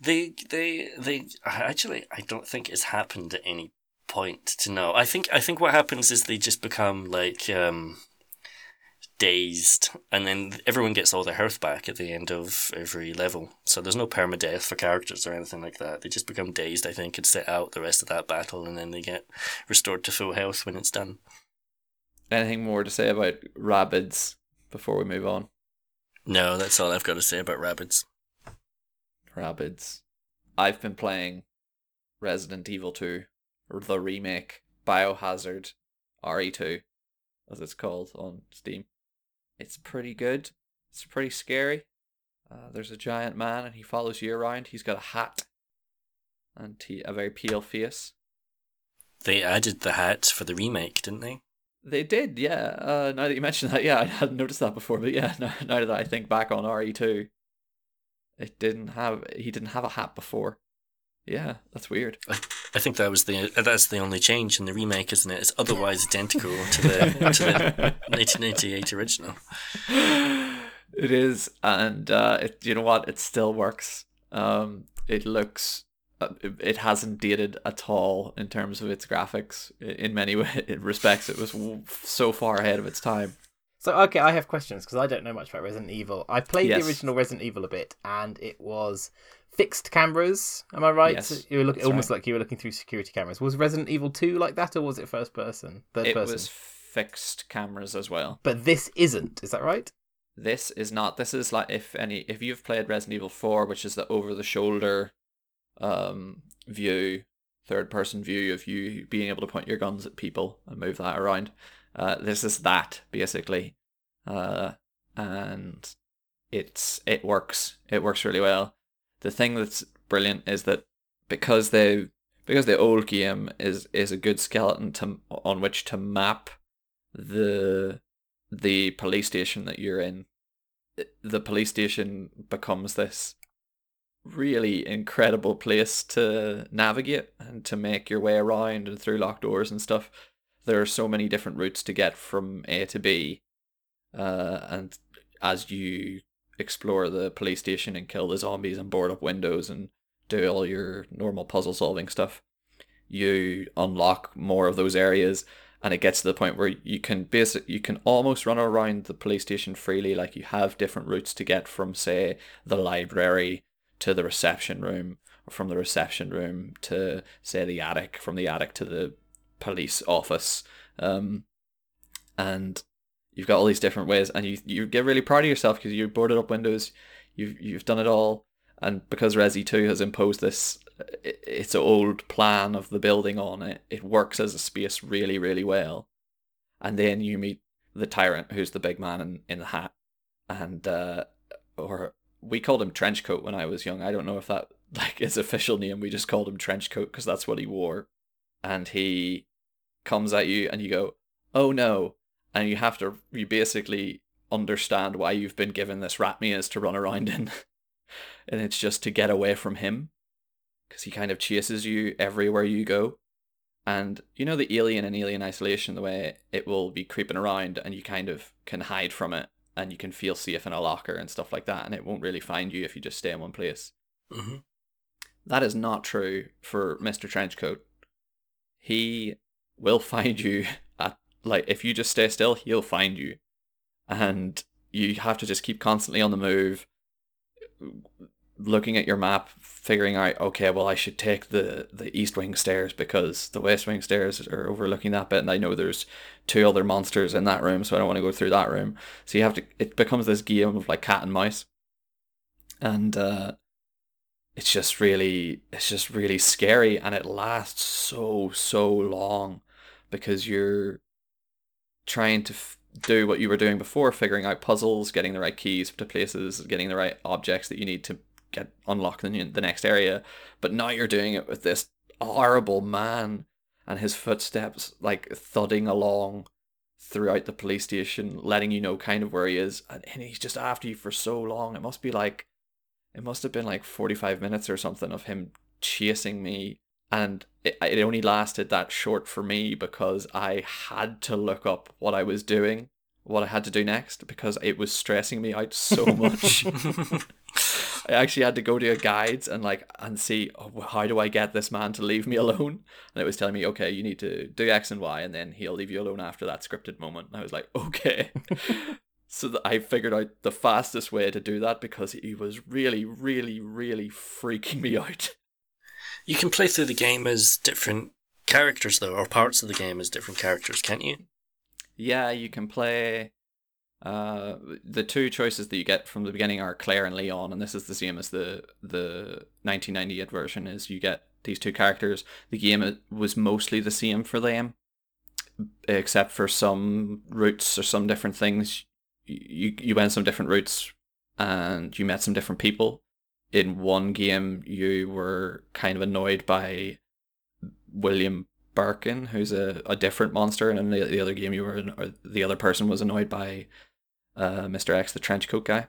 They they they actually I don't think it's happened at any point to know. I think I think what happens is they just become like um dazed, and then everyone gets all their health back at the end of every level. So there's no permadeath for characters or anything like that. They just become dazed, I think, and sit out the rest of that battle, and then they get restored to full health when it's done. Anything more to say about Rabbids before we move on? No, that's all I've got to say about Rabbids. Rabbids. I've been playing Resident Evil 2, the remake, Biohazard RE2, as it's called on Steam. It's pretty good. It's pretty scary. Uh, there's a giant man and he follows you around. He's got a hat and he, a very pale face. They added the hat for the remake, didn't they? They did, yeah. Uh, now that you mention that, (laughs) yeah, I hadn't noticed that before, but yeah, (laughs) now, now that I think back on RE2, it didn't have he didn't have a hat before. Yeah, that's weird. I, I think that was the that's the only change in the remake, isn't it? It's otherwise identical to the to the (laughs) 1998 original. It is, and uh, it, you know what? It still works. Um, it looks, uh, it hasn't dated at all in terms of its graphics. In many (laughs) respects, it was so far ahead of its time. So okay, I have questions because I don't know much about Resident Evil. I played yes. the original Resident Evil a bit, and it was fixed cameras. Am I right? Yes, you were looking almost right. like you were looking through security cameras. Was Resident Evil Two like that, or was it first person? Third it person? was fixed cameras as well. But this isn't. Is that right? This is not. This is like if any if you've played Resident Evil Four, which is the over the shoulder um view, third person view of you being able to point your guns at people and move that around. Uh, this is that basically, uh, and it's it works. It works really well the thing that's brilliant is that because they because the old game is is a good skeleton to on which to map the the police station that you're in the police station becomes this really incredible place to navigate and to make your way around and through locked doors and stuff. There are so many different routes to get from a to b uh, and as you explore the police station and kill the zombies and board up windows and do all your normal puzzle solving stuff, you unlock more of those areas and it gets to the point where you can basic you can almost run around the police station freely like you have different routes to get from say the library to the reception room or from the reception room to say the attic from the attic to the police office. Um, and you've got all these different ways, and you you get really proud of yourself because you boarded up windows, you've you've done it all, and because Resi Two has imposed this its an old plan of the building on it, it works as a space really really well, and then you meet the tyrant who's the big man in, in the hat, and uh, or we called him Trenchcoat when I was young. I don't know if that (laughs) like his official name. We just called him Trenchcoat because that's what he wore, and he comes at you and you go, "Oh no, and you have to you basically understand why you've been given this rat maze to run around in. (laughs) And it's just to get away from him because he kind of chases you everywhere you go. And you know the alien and alien isolation the way it will be creeping around and you kind of can hide from it and you can feel safe in a locker and stuff like that and it won't really find you if you just stay in one place. Mm-hmm. that is not true for mr trenchcoat. He will (laughs) find you like if you just stay still, he'll find you. And you have to just keep constantly on the move, looking at your map, figuring out, okay, well, I should take the, the east wing stairs because the west wing stairs are overlooking that bit, and I know there's two other monsters in that room, so I don't want to go through that room. So you have to, it becomes this game of like cat and mouse. And, uh, it's just really, it's just really scary, and it lasts so, so long because you're trying to f- do what you were doing before, figuring out puzzles, getting the right keys to places, getting the right objects that you need to get unlock the, the next area. But now you're doing it with this horrible man and his footsteps like thudding along throughout the police station, letting you know kind of where he is, and, and he's just after you for so long. It must be like, it must have been like forty five minutes or something of him chasing me, and it, it only lasted that short for me because I had to look up what I was doing, what I had to do next, because it was stressing me out so much. (laughs) I actually had to go to a guides and like and see oh, how do I get this man to leave me alone, and it was telling me okay you need to do X and Y and then he'll leave you alone after that scripted moment. And I was like okay. (laughs) so that I figured out the fastest way to do that because he was really, really, really freaking me out. You can play through the game as different characters though, or parts of the game as different characters, can't you? Yeah, you can play uh, the two choices that you get from the beginning are Claire and Leon, and this is the same as the the 1998 version. Is you get these two characters. The game was mostly the same for them, except for some routes or some different things. You you went some different routes, and you met some different people. In one game, you were kind of annoyed by William Birkin, who's a, a different monster, and in the, the other game, you were the other person was annoyed by uh, Mr. X, the trench coat guy.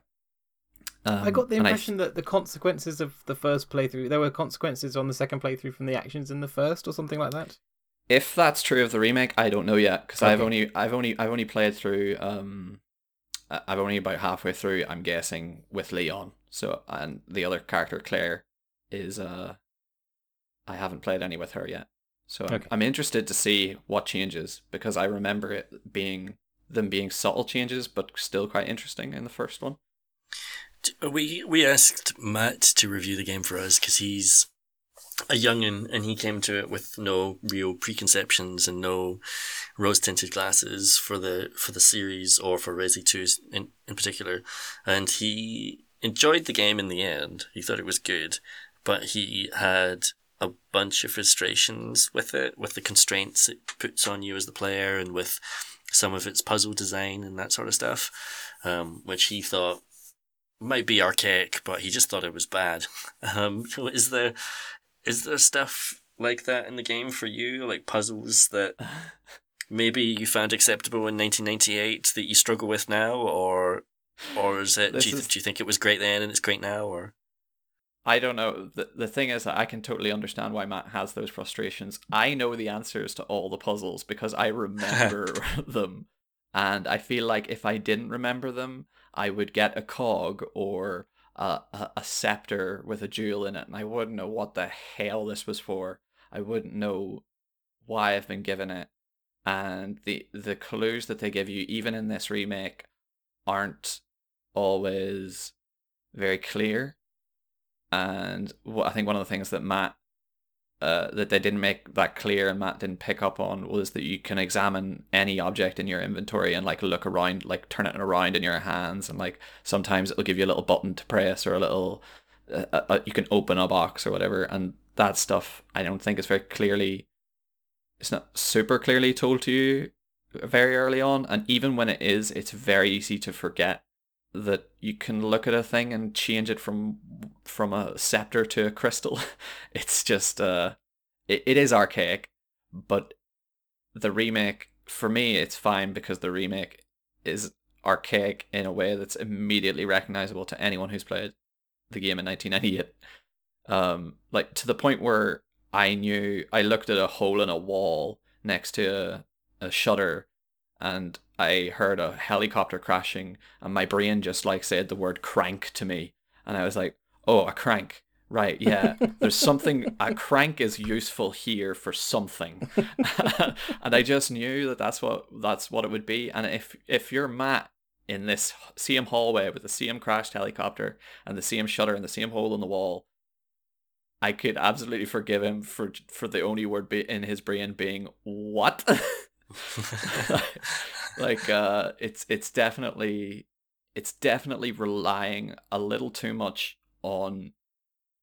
Um, I got the impression that the consequences of the first playthrough, there were consequences on the second playthrough from the actions in the first, or something like that. If that's true of the remake, I don't know yet because okay. I've only, I've only, I've only played through. Um, I've only about halfway through. I'm guessing with Leon. So and the other character Claire is uh, I haven't played any with her yet. So okay. I'm interested to see what changes because I remember it being them being subtle changes, but still quite interesting in the first one. We we asked Matt to review the game for us because he's a youngin and he came to it with no real preconceptions and no rose tinted glasses for the for the series or for Resi 2 in, in particular. And he enjoyed the game in the end. He thought it was good, but he had a bunch of frustrations with it, with the constraints it puts on you as the player and with some of its puzzle design and that sort of stuff, um, which he thought might be archaic, but he just thought it was bad. (laughs) Um, (laughs) is there is there stuff like that in the game for you, like puzzles that (laughs) maybe you found acceptable in 1998 that you struggle with now, or or is it? Do you, is... do you think it was great then and it's great now, or? I don't know. The, the thing is that I can totally understand why Matt has those frustrations. I know the answers to all the puzzles because I remember (laughs) (laughs) them. And I feel like if I didn't remember them, I would get a cog or a, a, a scepter with a jewel in it, and I wouldn't know what the hell this was for. I wouldn't know why I've been given it. And the the clues that they give you, even in this remake, aren't always very clear and I think one of the things that Matt uh, that they didn't make that clear and Matt didn't pick up on was that you can examine any object in your inventory and like look around, like turn it around in your hands, and like sometimes it'll give you a little button to press or a little uh, uh, you can open a box or whatever, and that stuff I don't think is very clearly, it's not super clearly told to you very early on, and even when it is, it's very easy to forget that you can look at a thing and change it from from a scepter to a crystal. (laughs) it's just uh it, it is archaic, but the remake for me it's fine because the remake is archaic in a way that's immediately recognizable to anyone who's played the game in 1998. Um like to the point where I knew I looked at a hole in a wall next to a, a shutter and I heard a helicopter crashing, and my brain just like said the word crank to me, and I was like, oh, a crank. Right, yeah. (laughs) There's something a crank is useful here for something, (laughs) and I just knew that that's what that's what it would be. And if if you're Matt in this same hallway with the same crashed helicopter and the same shutter and the same hole in the wall, I could absolutely forgive him for for the only word be- in his brain being what. (laughs) (laughs) like uh it's it's definitely it's definitely relying a little too much on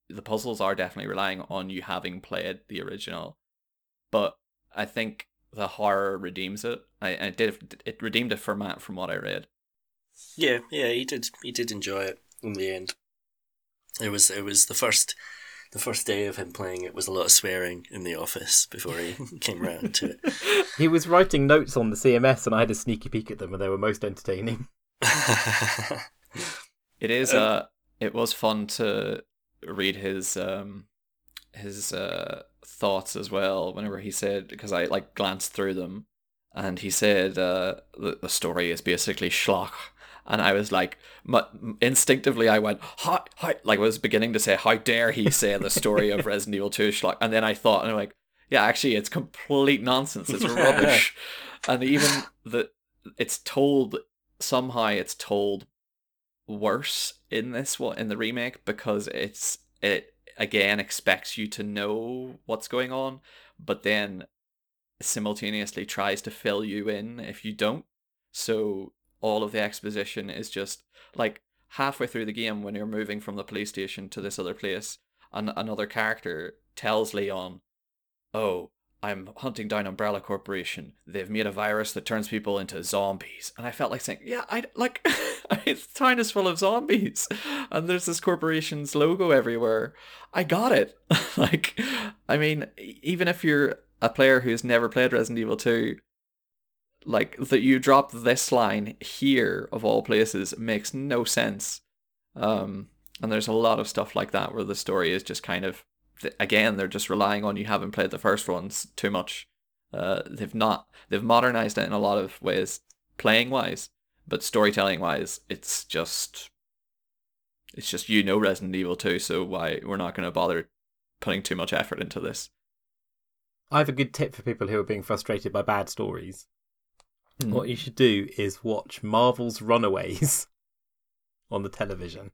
the puzzles are definitely relying on you having played the original but i think the horror redeems it. I, I did it redeemed it for Matt from what I read. Yeah, yeah, he did. He did enjoy it in the end. It was it was the first the first day of him playing it was a lot of swearing in the office before he (laughs) came round to it. He was writing notes on the CMS, and I had a sneaky peek at them, and they were most entertaining. (laughs) It is uh it was fun to read his um his uh thoughts as well whenever he said because I like glanced through them and he said uh the, the story is basically schlock and I was like mu- instinctively I went hi hi like I was beginning to say how dare he say the story of (laughs) Resident Evil 2 schlock and then I thought and I'm like yeah actually it's complete nonsense. It's (laughs) rubbish. And even the it's told somehow it's told worse in this one in the remake because it's it again expects you to know what's going on but then simultaneously tries to fill you in if you don't. So all of the exposition is just like halfway through the game when you're moving from the police station to this other place and another character tells Leon oh I'm hunting down Umbrella Corporation. They've made a virus that turns people into zombies. And I felt like saying, yeah, I like (laughs) it's town is full of zombies. And there's this corporation's logo everywhere. I got it. (laughs) like I mean, even if you're a player who's never played Resident Evil 2, like that you drop this line here of all places makes no sense. Um and there's a lot of stuff like that where the story is just kind of again they're just relying on you haven't played the first ones too much uh they've not they've modernized it in a lot of ways playing wise but storytelling wise it's just it's just you know resident evil 2 so why we're not going to bother putting too much effort into this I have a good tip for people who are being frustrated by bad stories. Hmm. What you should do is watch Marvel's Runaways (laughs) on the television.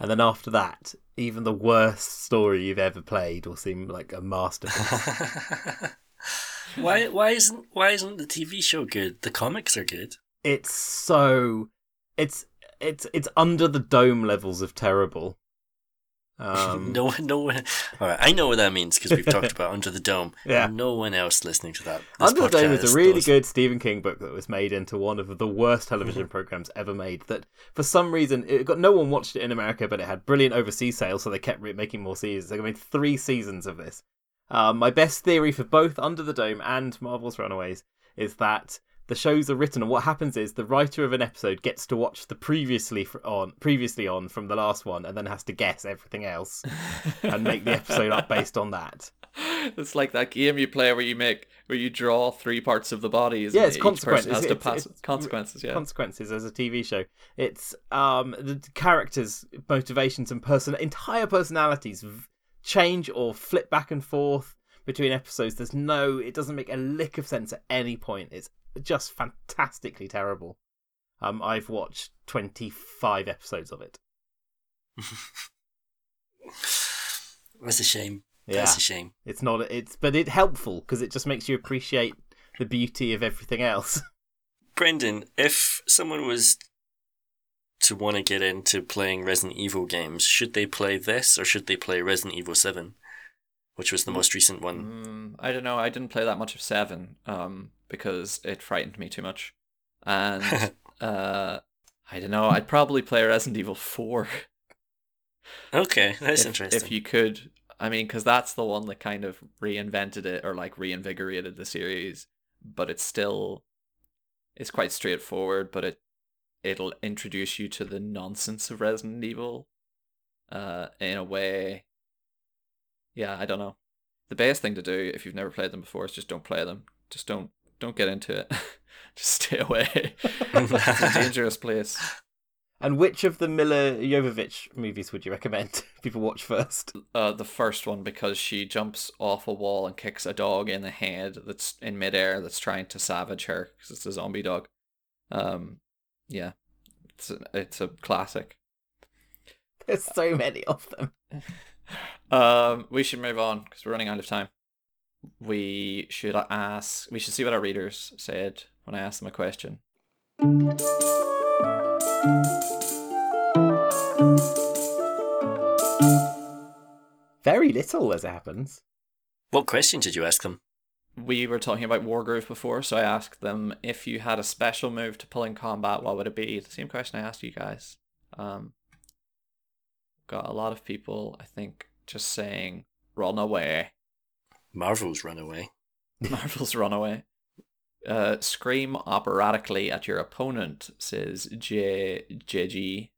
And then after that, even the worst story you've ever played will seem like a masterpiece. (laughs) (laughs) why why isn't why isn't the TV show good? The comics are good. it's so it's it's it's under the dome levels of terrible. Um, (laughs) no one, no one. All right, I know what that means because we've talked (laughs) about Under the Dome. Yeah. No one else listening to that. Under the Dome is a really does. good Stephen King book that was made into one of the worst television (laughs) programs ever made. That for some reason it got no one watched it in America, but it had brilliant overseas sales, so they kept making more seasons. They made three seasons of this. Um, my best theory for both Under the Dome and Marvel's Runaways is that the shows are written, and what happens is the writer of an episode gets to watch the previously fr- on previously on from the last one, and then has to guess everything else (laughs) and make the episode up based on that. it's like that game you play where you make where you draw three parts of the bodies Yeah, it's each consequences. has to It's- pass it's- consequences yeah consequences as a TV show. It's um the characters' motivations and person entire personalities v- change or flip back and forth between episodes. There's no, it doesn't make a lick of sense at any point. It's just fantastically terrible. Um, I've watched 25 episodes of it. (laughs) That's a shame. Yeah, That's a shame. it's not. It's but it's helpful because it just makes you appreciate the beauty of everything else. (laughs) Brendan, if someone was to want to get into playing Resident Evil games, should they play this or should they play Resident Evil 7, which was the most recent one? Mm, I don't know. I didn't play that much of Seven, um, because it frightened me too much, and (laughs) uh, I don't know. I'd probably play Resident Evil Four. okay, that's if, interesting. If you could, I mean, because that's the one that kind of reinvented it or like reinvigorated the series, but it's still, it's quite straightforward, but it it'll introduce you to the nonsense of Resident Evil, uh, in a way. Yeah, I don't know. The best thing to do if you've never played them before is just don't play them. Just don't don't get into it. (laughs) just stay away. it's a dangerous place. And which of the Milla Jovovich movies would you recommend (laughs) people watch first? uh, the first one because she jumps off a wall and kicks a dog in the head that's in midair that's trying to savage her because it's a zombie dog. Um, yeah, it's a, it's a classic. There's so many of them. (laughs) Um, we should move on because we're running out of time. We should ask. We should see what our readers said when I asked them a question. Very little, as it happens. what question did you ask them? we were talking about Wargroove before, so I asked them if you had a special move to pull in combat, what would it be? The same question I asked you guys. Um, got a lot of people, I think, just saying "run away." Marvel's run away. (laughs) (laughs) Marvel's run away. Uh, scream operatically at your opponent, says J JG.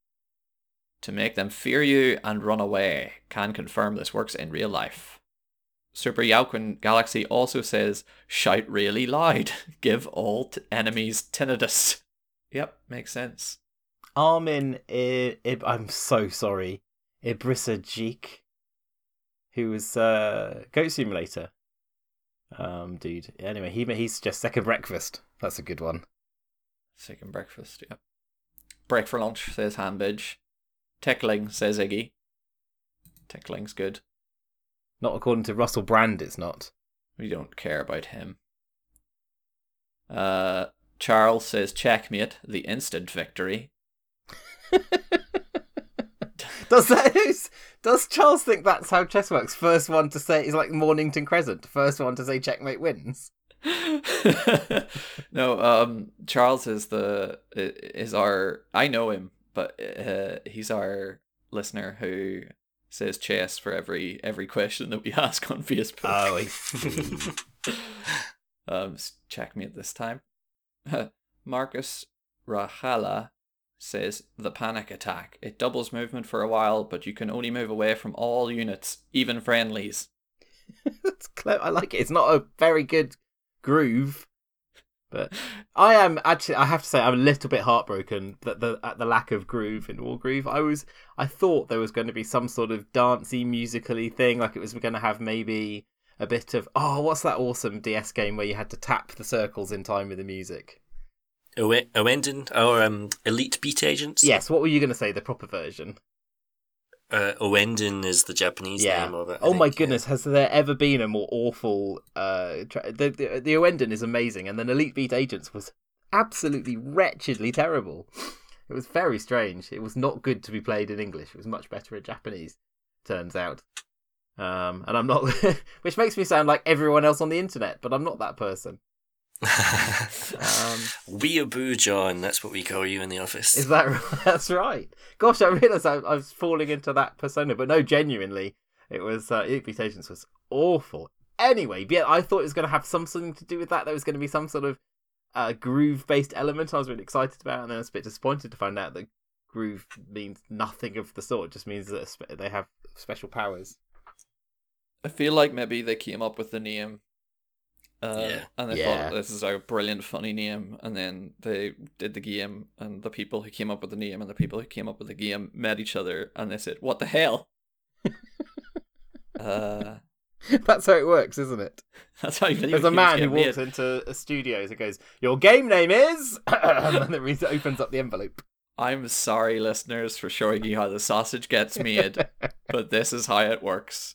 To make them fear you and run away. Can confirm this works in real life. Super Yauquin Galaxy also says, shout really loud. (laughs) Give all t- enemies tinnitus. Yep, makes sense. Armin, I- I- I'm so sorry. Ibrissa Jeek, who was uh, Goat Simulator. Um, dude. Anyway, he he's just second breakfast. That's a good one. Second breakfast, yep. Break for lunch, says Hambidge. Tickling, says Iggy. Tickling's good. Not according to Russell Brand, it's not. We don't care about him. Uh, Charles says checkmate, the instant victory. (laughs) does that (laughs) does Charles think that's how chess works? First one to say is like Mornington Crescent. First one to say checkmate wins. (laughs) no, um, Charles is the is our. I know him, but uh, he's our listener who says chess for every every question that we (laughs) ask on Facebook. Oh, I see. um, checkmate this time. Marcus Rahala says the panic attack. It doubles movement for a while, but you can only move away from all units, even friendlies. (laughs) That's clever. I like it. It's not a very good groove, but I am actually. I have to say, I'm a little bit heartbroken that the at the lack of groove in Wargroove. I was. I thought there was going to be some sort of dancey, musically thing, like it was going to have maybe a bit of oh, what's that awesome DS game where you had to tap the circles in time with the music. Owe- Ouendan or um, Elite Beat Agents? Yes. What were you going to say? The proper version. Uh, Ouendan is the Japanese Yeah. name of it. I Oh my think, yeah. goodness, has there ever been a more awful? Uh, tra- the the the is amazing, and then Elite Beat Agents was absolutely wretchedly terrible. It was very strange. It was not good to be played in English. It was much better in Japanese. Turns out, um, and I'm not, (laughs) which makes me sound like everyone else on the internet, but I'm not that person. (laughs) Um, Weeaboo John, that's what we call you in the office. Is that right? (laughs) That's right? Gosh, I realised I, I was falling into that persona, but no, genuinely, it was uh, Elite Beat Agents was awful. Anyway, yeah, I thought it was going to have something to do with that. There was going to be some sort of uh, groove-based element. I was really excited about, and then I was a bit disappointed to find out that groove means nothing of the sort. It just means that they have special powers. I feel like maybe they came up with the name. Uh, Yeah. And they Yeah. thought this is a brilliant, funny name, and then they did the game, and the people who came up with the name and the people who came up with the game met each other, and they said, "What the hell?" (laughs) uh, That's how it works, isn't it? (laughs) that's how you There's a man who walks into a studio and goes, "Your game name is," (coughs) and then he opens up the envelope. I'm sorry, listeners, for showing you how the sausage gets made, (laughs) but this is how it works.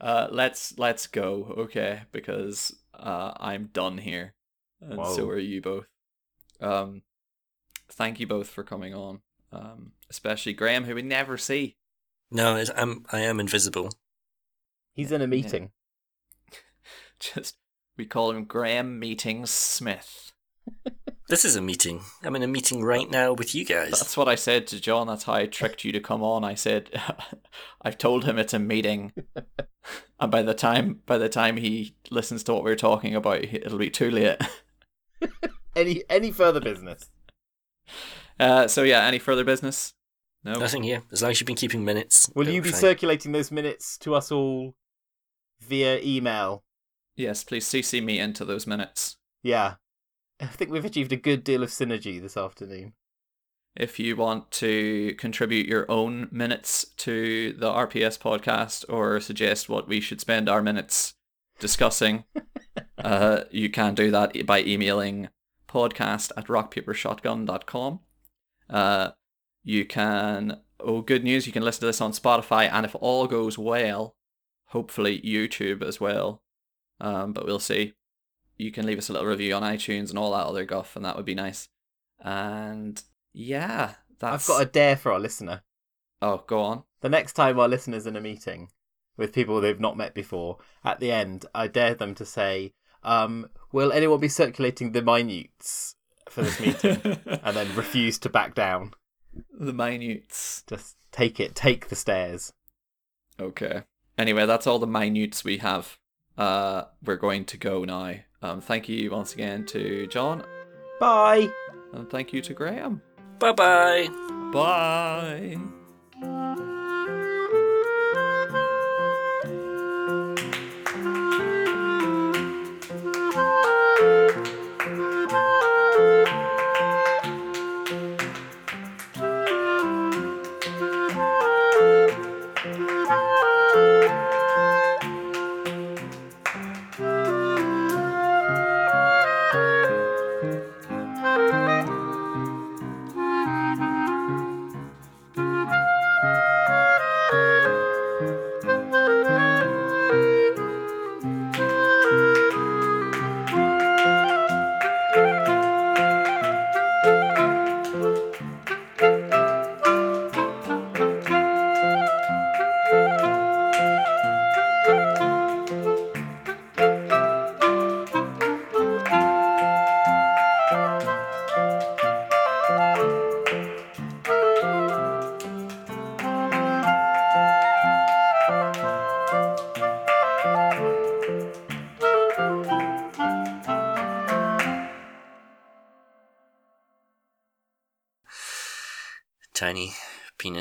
Uh, let's let's go, okay? Because uh, I'm done here, and so are you both. Um, thank you both for coming on, um, especially Graham, who we never see. no, I'm, I am invisible. He's in a meeting. (laughs) Just we call him Graham Meetings Smith. (laughs) This is a meeting. I'm in a meeting right now with you guys. That's what I said to John. That's how I tricked you to come on. I said, (laughs) I've told him it's a meeting, (laughs) and by the time by the time he listens to what we're talking about, it'll be too late. (laughs) Any any further business? Uh, so yeah, any further business? No. Nothing here. As long as you've been keeping minutes. Will you be fine. circulating those minutes to us all via email? Yes, please CC me into those minutes. Yeah. I think we've achieved a good deal of synergy this afternoon. If you want to contribute your own minutes to the RPS podcast or suggest what we should spend our minutes discussing, (laughs) uh, you can do that by emailing podcast at rockpapershotgun.com. Uh, you can, oh, good news, you can listen to this on Spotify, and if all goes well, hopefully YouTube as well. Um, but we'll see. You can leave us a little review on iTunes and all that other guff, and that would be nice. And yeah, that's. I've got a dare for our listener. Oh, go on. The next time our listener's in a meeting with people they've not met before, at the end, I dare them to say, Um, will anyone be circulating the minutes for this meeting (laughs) and then refuse to back down? the minutes. Just take it, take the stairs. Okay. Anyway, that's all the minutes we have. Uh, we're going to go now. Um, thank you once again to John, Bye. and thank you to Graham. Bye bye bye.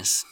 Men